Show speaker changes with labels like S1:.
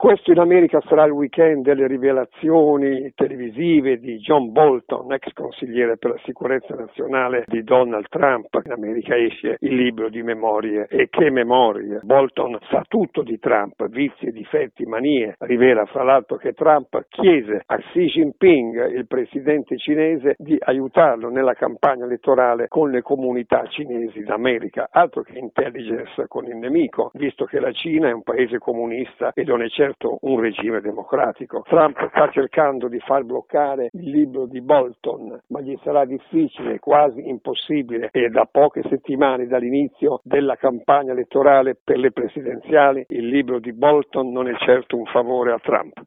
S1: Questo in America sarà il weekend delle rivelazioni televisive di John Bolton, ex consigliere per la sicurezza nazionale di Donald Trump. In America esce il libro di memorie e che memorie. Bolton sa tutto di Trump, vizi, difetti, manie. Rivela fra l'altro che Trump chiese a Xi Jinping, il presidente cinese, di aiutarlo nella campagna elettorale con le comunità cinesi d'America, altro che intelligence con il nemico, visto che la Cina è un paese comunista e non è certo certo un regime democratico. Trump sta cercando di far bloccare il libro di Bolton, ma gli sarà difficile, quasi impossibile e da poche settimane dall'inizio della campagna elettorale per le presidenziali il libro di Bolton non è certo un favore a Trump.